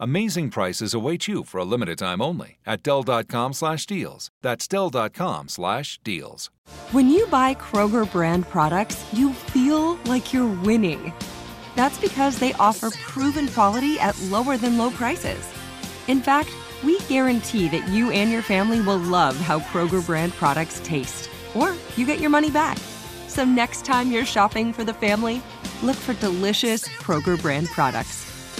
Amazing prices await you for a limited time only at Dell.com slash deals. That's Dell.com slash deals. When you buy Kroger brand products, you feel like you're winning. That's because they offer proven quality at lower than low prices. In fact, we guarantee that you and your family will love how Kroger brand products taste, or you get your money back. So next time you're shopping for the family, look for delicious Kroger brand products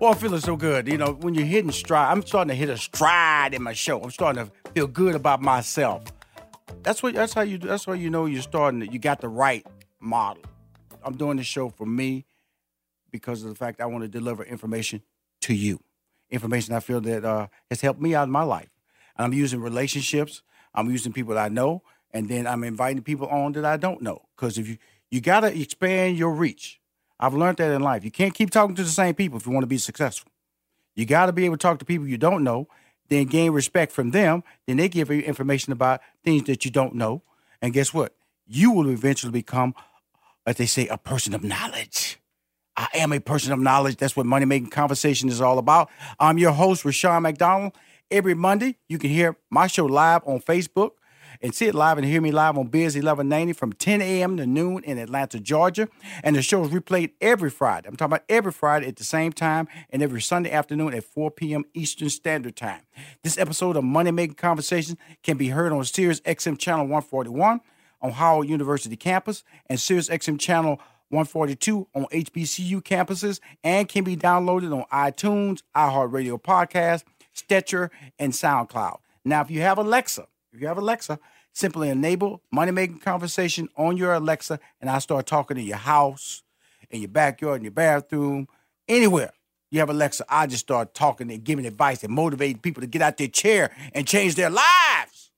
Well, I'm feeling so good. You know, when you're hitting stride, I'm starting to hit a stride in my show. I'm starting to feel good about myself. That's what. That's how you. That's why you know you're starting. To, you got the right model. I'm doing this show for me because of the fact I want to deliver information to you. Information I feel that uh, has helped me out in my life. And I'm using relationships. I'm using people that I know, and then I'm inviting people on that I don't know. Because if you you got to expand your reach. I've learned that in life. You can't keep talking to the same people if you want to be successful. You got to be able to talk to people you don't know, then gain respect from them. Then they give you information about things that you don't know. And guess what? You will eventually become, as they say, a person of knowledge. I am a person of knowledge. That's what Money Making Conversation is all about. I'm your host, Rushion McDonald. Every Monday, you can hear my show live on Facebook and see it live and hear me live on Biz 1190 from 10 a.m. to noon in Atlanta, Georgia. And the show is replayed every Friday. I'm talking about every Friday at the same time and every Sunday afternoon at 4 p.m. Eastern Standard Time. This episode of Money Making Conversations can be heard on Sirius XM Channel 141 on Howard University campus and Sirius XM Channel 142 on HBCU campuses and can be downloaded on iTunes, iHeartRadio Podcast, Stitcher, and SoundCloud. Now, if you have Alexa, if you have Alexa, simply enable money making conversation on your Alexa, and I start talking in your house, in your backyard, in your bathroom, anywhere. You have Alexa, I just start talking and giving advice and motivating people to get out their chair and change their lives.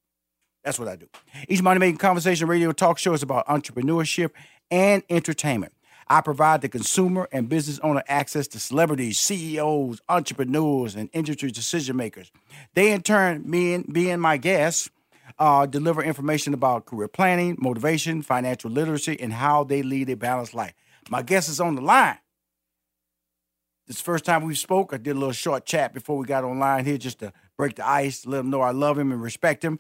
That's what I do. Each Money Making Conversation radio talk show is about entrepreneurship and entertainment. I provide the consumer and business owner access to celebrities, CEOs, entrepreneurs, and industry decision makers. They, in turn, being, being my guests, uh, deliver information about career planning, motivation, financial literacy, and how they lead a balanced life. My guest is on the line. This first time we spoke. I did a little short chat before we got online here just to break the ice, let him know I love him and respect him.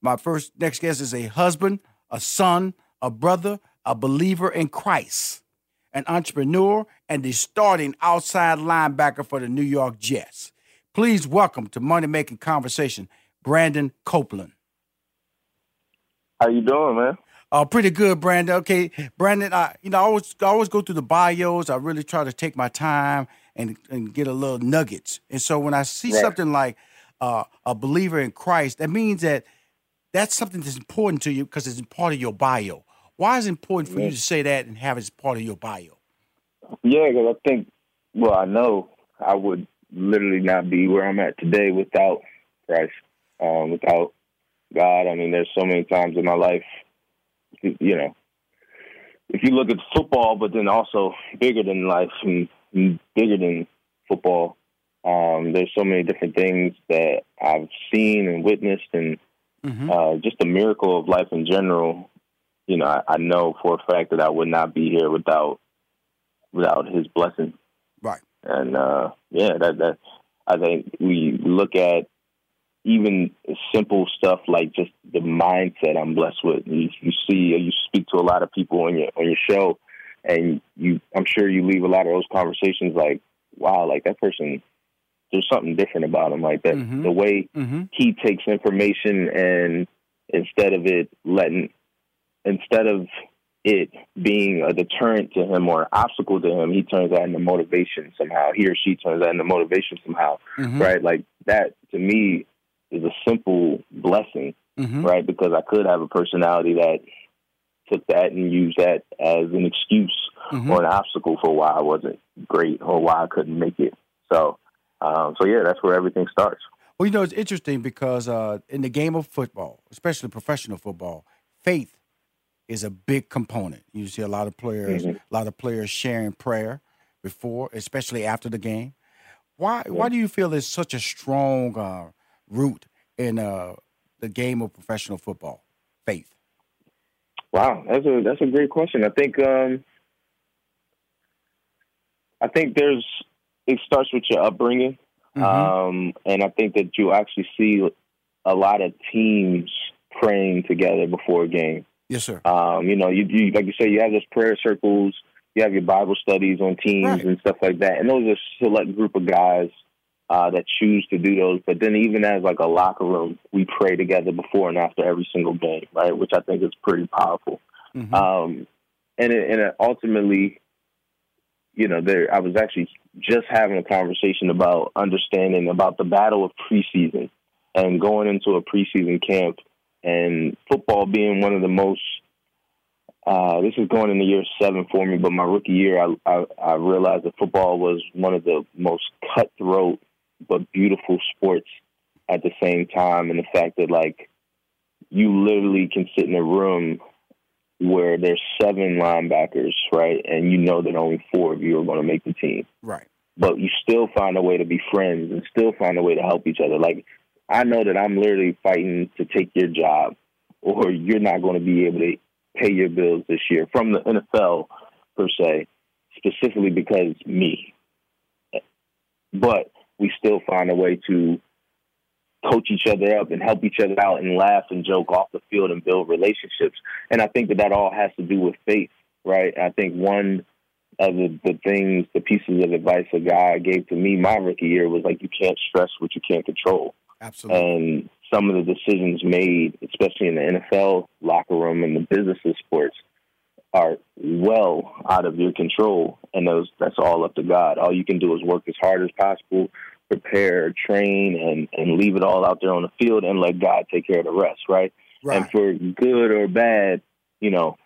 My first next guest is a husband, a son, a brother, a believer in Christ, an entrepreneur, and the starting outside linebacker for the New York Jets. Please welcome to Money Making Conversation, Brandon Copeland. How you doing, man? Uh, pretty good, Brandon. Okay, Brandon. I, you know, I always I always go through the bios. I really try to take my time and and get a little nuggets. And so when I see Right. something like uh, a believer in Christ, that means that that's something that's important to you because it's part of your bio. Why is it important for you to say that and have it as part of your bio? Yeah, because I think, well, I know I would literally not be where I'm at today without Christ, um, without God. I mean, there's so many times in my life, you know, if you look at football, but then also bigger than life and, bigger than football, um, there's so many different things that I've seen and witnessed, and Mm-hmm. uh, just the miracle of life in general. You know, I, I know for a fact that I would not be here without without His blessing. Right. And uh, yeah, that that I think we look at even simple stuff like just the mindset I'm blessed with. You, you see, you speak to a lot of people on your on your show, and you, I'm sure you leave a lot of those conversations like, wow, like that person. There's something different about him, like that. Mhm. The way Mm-hmm. he takes information and instead of it letting instead of it being a deterrent to him or an obstacle to him, he turns that into motivation somehow. He or she turns that into motivation somehow. Mhm. Right? Like that to me is a simple blessing, Mm-hmm. right? Because I could have a personality that took that and used that as an excuse Mhm. or an obstacle for why I wasn't great or why I couldn't make it. So um, so yeah, that's where everything starts. Well, you know, it's interesting because uh, in the game of football, especially professional football, faith is a big component. You see a lot of players, Mhm. a lot of players sharing prayer before, especially after the game. Why? Why do you feel there's such a strong uh, root in uh, the game of professional football? Faith. Wow, that's a that's a great question. I think um, I think there's it starts with your upbringing, Mhm. um, and I think that you actually see a lot of teams praying together before a game. yes, sir. Um, you know, you, you like you say, you have those prayer circles, you have your Bible studies on teams Right. and stuff like that, and those are a select group of guys uh, that choose to do those. But then, even as like a locker room, we pray together before and after every single game, right? Which I think is pretty powerful. Mhm. Um, and it, and it ultimately, you know, there I was actually just having a conversation about understanding about the battle of preseason and going into a preseason camp and football being one of the most. Uh, this is going into year seven for me, but my rookie year, I, I I realized that football was one of the most cutthroat but beautiful sports at the same time, and the fact that like you literally can sit in a room where there's seven linebackers, right? And you know that only four of you are going to make the team. right. But you still find a way to be friends and still find a way to help each other. Like, I know that I'm literally fighting to take your job, or you're not going to be able to pay your bills this year from the NFL, per se, specifically because me. But we still find a way to coach each other up and help each other out and laugh and joke off the field and build relationships. And I think that that all has to do with faith, right? I think one of the, the things, the pieces of advice a guy gave to me my rookie year was like, you can't stress what you can't control. Absolutely. And some of the decisions made, especially in the NFL locker room and the business of sports, are well out of your control. And those that's all up to God. All you can do is work as hard as possible, prepare, train, and, and leave it all out there on the field and let God take care of the rest, right? right. And for good or bad, you know,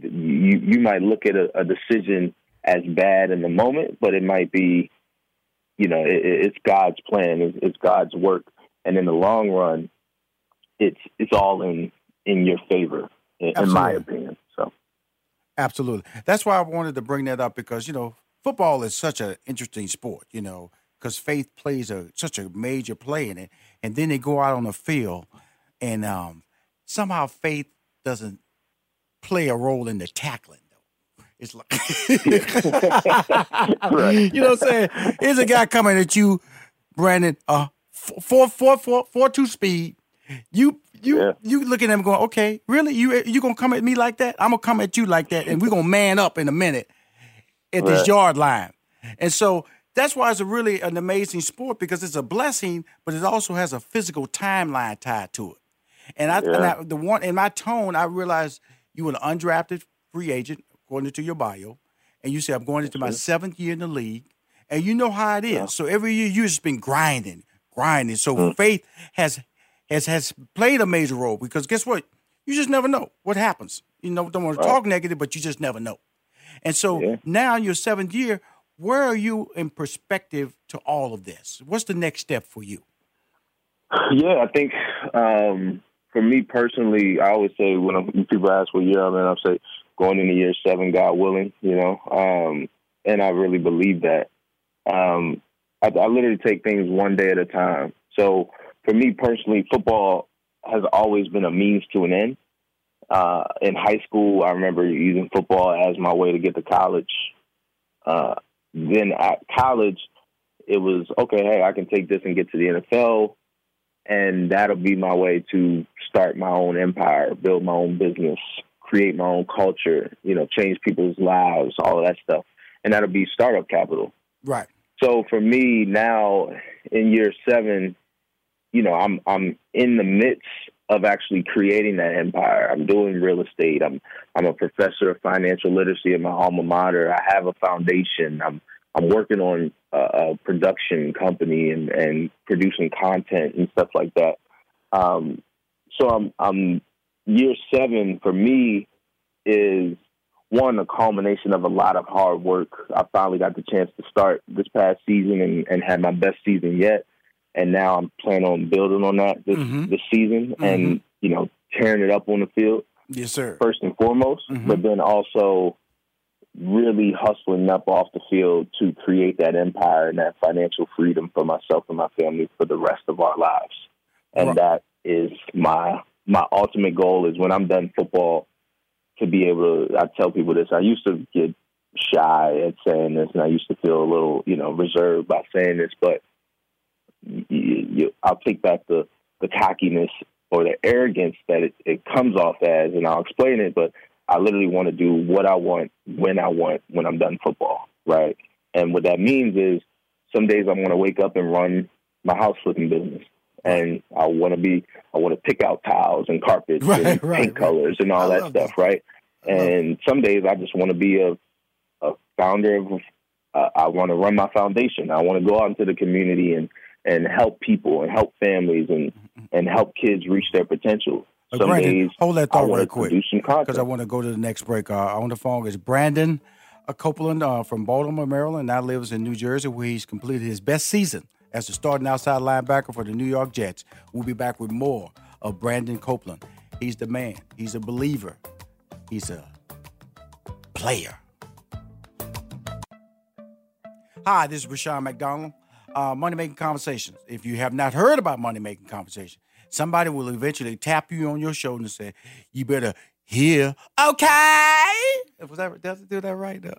you you might look at a, a decision as bad in the moment, but it might be, you know, it, it's God's plan, it's, it's God's work, and in the long run, it's it's all in in your favor, in, in my opinion. So Absolutely. That's why I wanted to bring that up because, you know, football is such an interesting sport, you know, because faith plays a such a major play in it. And then they go out on the field and um, somehow faith doesn't play a role in the tackling. though. It's like, you know what I'm saying? Here's a guy coming at you, Brandon, uh, four, four, four, four, two speed. You you Yeah. you looking at him going, okay, really? You you gonna come at me like that? I'm gonna come at you like that, and we're gonna man up in a minute at this yard line. And so that's why it's a really an amazing sport because it's a blessing, but it also has a physical timeline tied to it. And I, and I the one in my tone, I realized you were an undrafted free agent according to your bio, and you said I'm going into my seventh year in the league, and you know how it is. So every year you've just been grinding, grinding. So Mm. faith has has has played a major role because guess what? You just never know what happens. You know, don't want to talk negative, but you just never know. And so Yeah. now your seventh year, where are you in perspective to all of this? What's the next step for you? Yeah, I think um, for me personally, I always say when I'm- when people ask what year I'm in, I say going into year seven, God willing, you know, um, and I really believe that. Um, I, I literally take things one day at a time. So for me personally, football has always been a means to an end. Uh, in high school, I remember using football as my way to get to college. Uh, then at college, it was okay. Hey, I can take this and get to the NFL and that'll be my way to start my own empire, build my own business, create my own culture, you know, change people's lives, all of that stuff. And that'll be startup capital. Right. So for me now in year 7, you know, I'm I'm in the midst of actually creating that empire. I'm doing real estate. I'm I'm a professor of financial literacy at my alma mater. I have a foundation. I'm I'm working on a, a production company and, and producing content and stuff like that. Um, so I'm, I'm year seven for me is one a culmination of a lot of hard work. I finally got the chance to start this past season and, and had my best season yet, and now I'm planning on building on that this Mhm. this season and you know tearing it up on the field Yes, sir. first and foremost, Mhm. but then also really hustling up off the field to create that empire and that financial freedom for myself and my family for the rest of our lives. And Right. that is my my ultimate goal is when I'm done football to be able to I tell people this. I used to get shy at saying this and I used to feel a little, you know, reserved by saying this, but you, you, I'll take back the the cockiness or the arrogance that it, it comes off as, and I'll explain it. But I literally want to do what I want when I want when I'm done football, right? And what that means is some days I'm going to wake up and run my house flipping business, and I want to be I want to pick out tiles and carpets Right, and right, paint right. colors and all I that stuff, that. right? And some days I just want to be a a founder of. Uh, I want to run my foundation. I want to go out into the community and and help people and help families and and help kids reach their potential. Some Brandon, days hold that thought real to quick because I want to go to the next break. Uh, on the phone is Brandon Copeland uh, from Baltimore, Maryland. Now lives in New Jersey, where he's completed his best season as the starting outside linebacker for the New York Jets. We'll be back with more of Brandon Copeland. He's the man. He's a believer. He's a player. Hi, this is Rushion McDonald. Uh, Money Making Conversations. If you have not heard about Money Making Conversations, somebody will eventually tap you on your shoulder and say, "You better hear." Okay, was that did I do that right? though?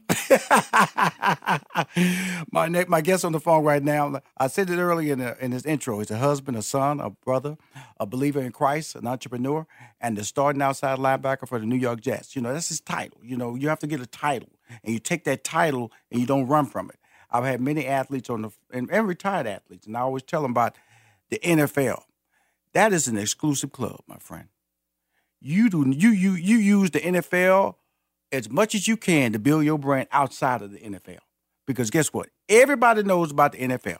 my my guest on the phone right now. I said it earlier in in his intro. He's a husband, a son, a brother, a believer in Christ, an entrepreneur, and the starting outside linebacker for the New York Jets. You know that's his title. You know you have to get a title, and you take that title and you don't run from it. I've had many athletes on the and, and retired athletes, and I always tell them about the NFL. That is an exclusive club, my friend. You do you you you use the NFL as much as you can to build your brand outside of the NFL. Because guess what? Everybody knows about the NFL.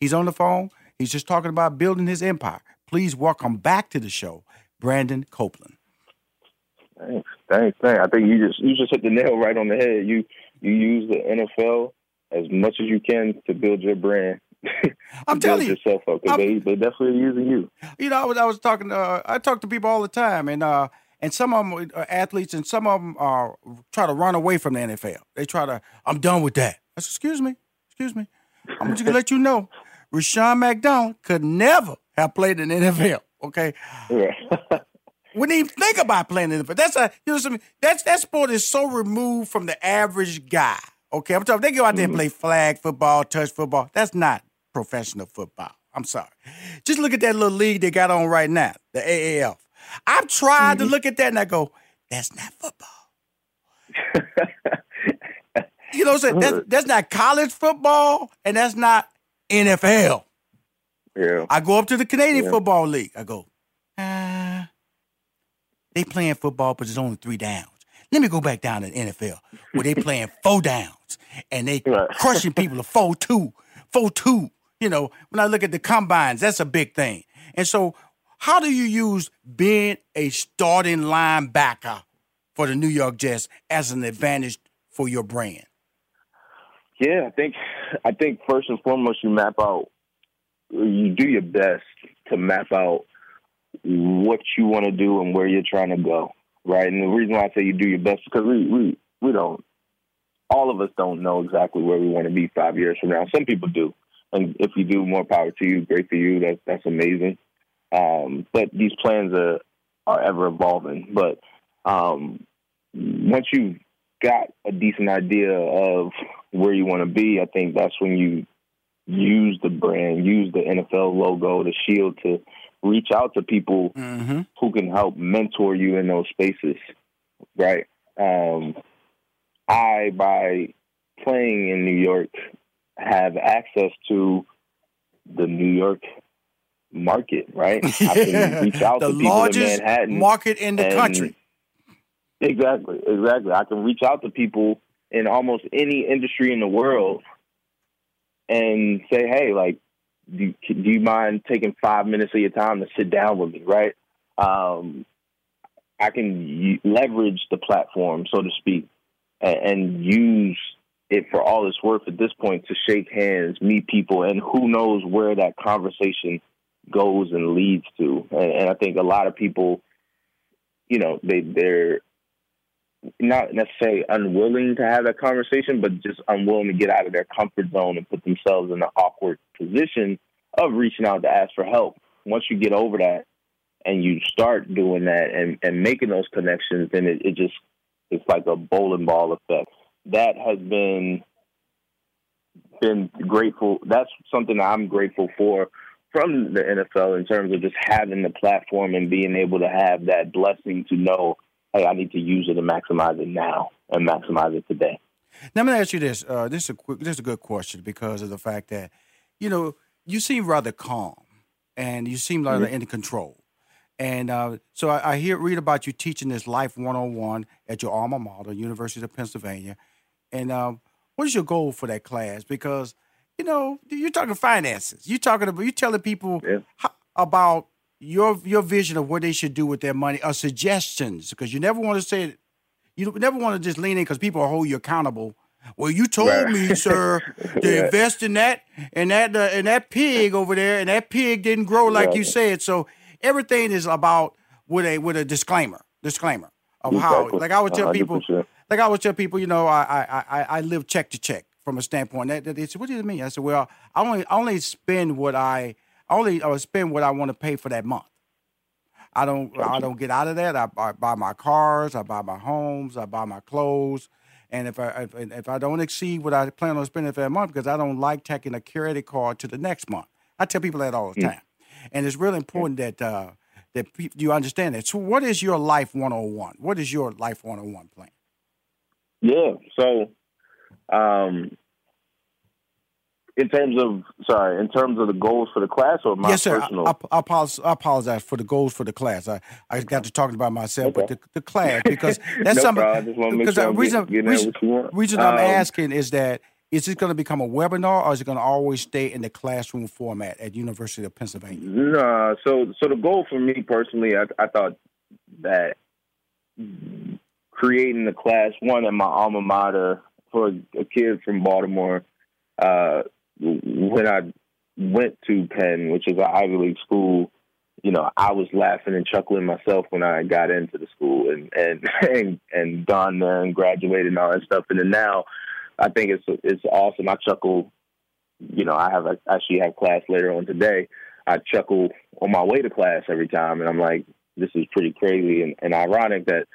He's on the phone. He's just talking about building his empire. Please welcome back to the show, Brandon Copeland. Thanks, thanks, thanks. I think you just you just hit the nail right on the head. You you use the NFL as much as you can to build your brand. I'm to telling you, yourself up because they they definitely using you. You know, I was I was talking. Uh, I talk to people all the time, and uh, and some of them are athletes, and some of them are try to run away from the NFL. They try to, I'm done with that. I said, excuse me, excuse me. I'm just gonna let you know, Rushion McDonald could never have played in the NFL. Okay. Yeah. Wouldn't even think about playing in the NFL. That's a you know something. That's that sport is so removed from the average guy. Okay, I'm talking. They go out there and mm-hmm. play flag football, touch football. That's not professional football. I'm sorry. Just look at that little league they got on right now, the AAF. I've tried to mm-hmm. look at that and I go, that's not football. You know what I'm saying? That's, mm-hmm. that's not college football and that's not NFL. yeah. I go up to the Canadian Yeah. Football League. I go, ah, they playing football, but it's only three downs. Let me go back down to the NFL where they playing four downs and they Right. crushing people to four two, four two. You know, when I look at the combines, that's a big thing. And so, how do you use being a starting linebacker for the New York Jets as an advantage for your brand? Yeah, I think I think first and foremost you map out you do your best to map out what you want to do and where you're trying to go. Right. And the reason why I say you do your best because we, we we don't all of us don't know exactly where we want to be five years from now. Some people do. And if you do, more power to you, great for you. That's that's amazing. Um, but these plans are are ever evolving. But um, once you've got a decent idea of where you want to be, I think that's when you use the brand, use the NFL logo, the shield to reach out to people Mm-hmm. who can help mentor you in those spaces, right? Um, I, by playing in New York, have access to the New York market, right? I can reach out the to people largest in Manhattan. market in the country. Exactly, exactly. I can reach out to people in almost any industry in the world and say, "Hey, like, do you, do you mind taking five minutes of your time to sit down with me?" Right? Um, I can leverage the platform, so to speak, and, and use it for all it's worth at this point to shake hands, meet people, and who knows where that conversation goes and leads to. And, and I think a lot of people, you know, they they're not necessarily unwilling to have that conversation, but just unwilling to get out of their comfort zone and put themselves in an awkward position of reaching out to ask for help. Once you get over that and you start doing that and, and making those connections, then it, it just it's like a bowling ball effect. That has been been grateful. That's something I'm grateful for from the NFL in terms of just having the platform and being able to have that blessing to know, hey, I need to use it and maximize it now and maximize it today. Now, I'm going to ask you this. Uh, this is a quick, this is a good question because of the fact that, you know, you seem rather calm and you seem rather in control. And uh, so I, I hear read about you teaching this Life 101 at your alma mater, University of Pennsylvania. And um, what is your goal for that class? Because you know you're talking finances. You're talking about you're telling people Yeah. ho- about your your vision of what they should do with their money or suggestions. Because you never want to say you never want to just lean in because people will hold you accountable. Well, you told Right. me, sir, to Yeah. invest in that and that uh, and that pig over there, and that pig didn't grow like you said. So everything is about with a with a disclaimer, disclaimer of how. Exactly. Like I would tell people, 100%. like I would tell people, you know, I I I, I live check to check from a standpoint. That, that they said, what do you mean? I said, well, I only I only spend what I I only uh, spend what I want to pay for that month. I don't I don't get out of that. I, I buy my cars, I buy my homes, I buy my clothes, and if I if, if I don't exceed what I plan on spending for that month, because I don't like taking a credit card to the next month. I tell people that all the time, and it's really important that uh, that you understand that. So, what is your life 101? What is your life 101 plan? Yeah. So, um, in terms of sorry, in terms of the goals for the class or my yes, sir. Personal, I, I, apologize, I apologize for the goals for the class. I, I got to talking about myself, but the, the class because that's No something. problem. I just wanna make because sure the I'm reason, getting- getting at reason, what you want. reason I'm Um, asking is that is it going to become a webinar or is it going to always stay in the classroom format at University of Pennsylvania? Nah, so so the goal for me personally, I, I thought that creating the class one at my alma mater for a kid from Baltimore, uh, when I went to Penn, which is an Ivy League school, you know, I was laughing and chuckling myself when I got into the school and and and, and gone there and graduated and all that stuff. And then now, I think it's it's awesome. I chuckle. You know, I have a, actually have class later on today. I chuckle on my way to class every time, and I'm like, this is pretty crazy and, and ironic that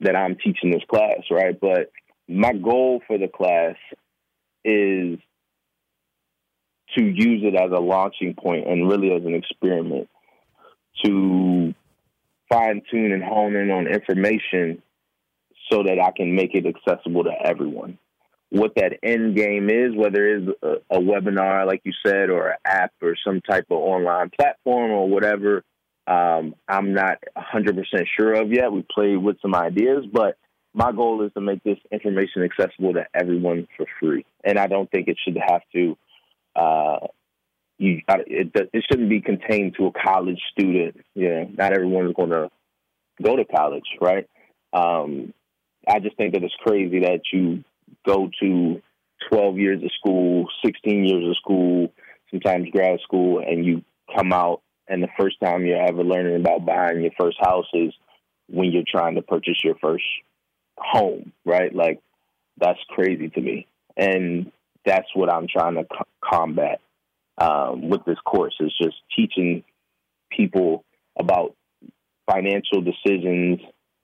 that I'm teaching this class, right? But my goal for the class is to use it as a launching point and really as an experiment to fine tune and hone in on information so that I can make it accessible to everyone. What that end game is, whether it's a, a webinar, like you said, or an app or some type of online platform or whatever, um, I'm not 100% sure of yet. We played with some ideas, but my goal is to make this information accessible to everyone for free. And I don't think it should have to uh, you it, it shouldn't be contained to a college student. Know, not everyone is going to go to college, right? Um, I just think that it's crazy that you go to 12 years of school, 16 years of school, sometimes grad school, and you come out, and the first time you're ever learning about buying your first house is when you're trying to purchase your first home, right? Like, that's crazy to me. And that's what I'm trying to co- combat um, with this course is just teaching people about financial decisions,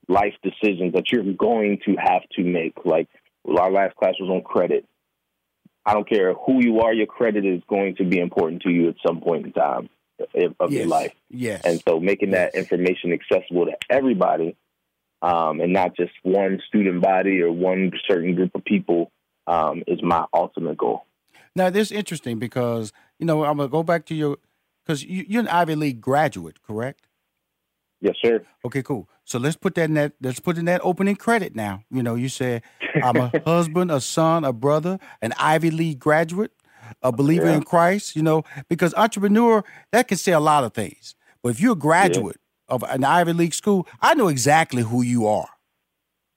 life decisions that you're going to have to make. Like our last class was on credit. I don't care who you are, your credit is going to be important to you at some point in time of yes. your life. Yes. And so making that information accessible to everybody um, and not just one student body or one certain group of people um, is my ultimate goal. Now, this is interesting because you know I'm gonna go back to your because you, you're an Ivy League graduate, correct? Yes, sir. Okay, cool. So let's put that in that. Let's put in that opening credit now. You know, you said I'm a husband, a son, a brother, an Ivy League graduate, a believer yeah. in Christ. You know, because entrepreneur that can say a lot of things. But if you're a graduate yeah. of an Ivy League school, I know exactly who you are.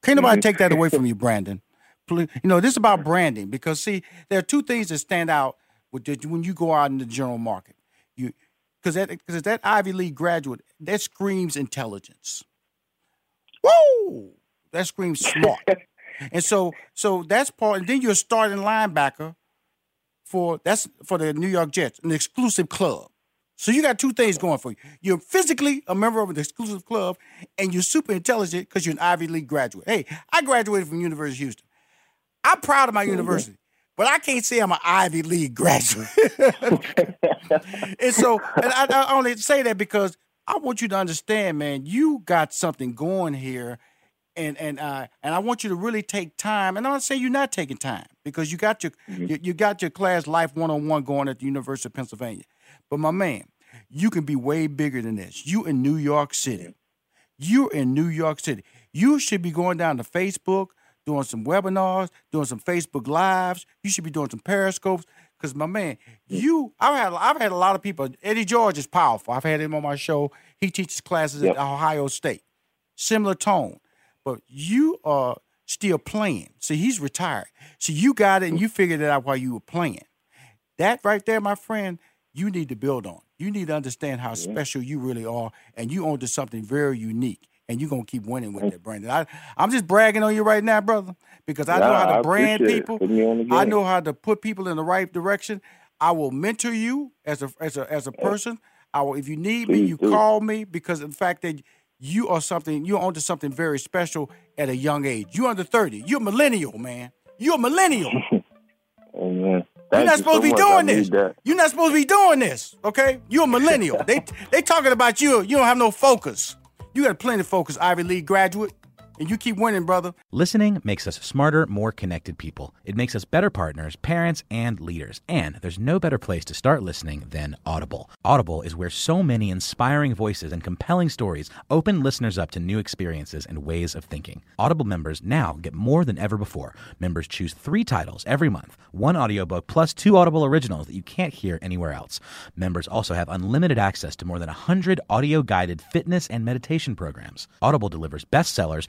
Can't nobody mm-hmm. take that away from you, Brandon you know, this is about branding because see, there are two things that stand out when you go out in the general market. You because that because that Ivy League graduate that screams intelligence. Whoa, that screams smart. and so so that's part. And then you're a starting linebacker for that's for the New York Jets, an exclusive club. So you got two things going for you. You're physically a member of an exclusive club, and you're super intelligent because you're an Ivy League graduate. Hey, I graduated from University of Houston. I'm proud of my university, but I can't say I'm an Ivy League graduate. and so, and I, I only say that because I want you to understand, man, you got something going here and and uh, and I want you to really take time. And I'm not saying you're not taking time because you got your mm-hmm. you, you, got your class life one on one going at the University of Pennsylvania. But my man, you can be way bigger than this. You in New York City. You're in New York City. You should be going down to Facebook, doing some webinars, doing some Facebook lives. You should be doing some periscopes. Cause my man, you I've had I've had a lot of people. Eddie George is powerful. I've had him on my show. He teaches classes yep. at Ohio State. Similar tone. But you are still playing. See, he's retired. So you got it and mm. you figured it out while you were playing. That right there, my friend, you need to build on. You need to understand how special you really are, and you own to something very unique and you're gonna keep winning with that, Brandon. I, I'm just bragging on you right now, brother, because I know how to brand people. I know how to put people in the right direction. I will mentor you as a as a as a person. I will, if you need me, you call me because of the fact that you are something you're onto something very special at a young age. You're under 30. You're a millennial, man. You're a millennial. man. You're not supposed so to be doing this. You're not supposed to be doing this. Okay? You're a millennial. they they talking about you. You don't have no focus. You got plenty of focus, Ivy League graduate and you keep winning, brother. Listening makes us smarter, more connected people. It makes us better partners, parents, and leaders. And there's no better place to start listening than Audible. Audible is where so many inspiring voices and compelling stories open listeners up to new experiences and ways of thinking. Audible members now get more than ever before. Members choose three titles every month, one audiobook plus two Audible originals that you can't hear anywhere else. Members also have unlimited access to more than 100 audio guided fitness and meditation programs. Audible delivers bestsellers